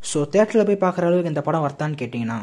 so தேட்டரில் போய் பார்க்குற அளவுக்கு இந்த படம் வர்த்தான்னு கேட்டிங்கன்னா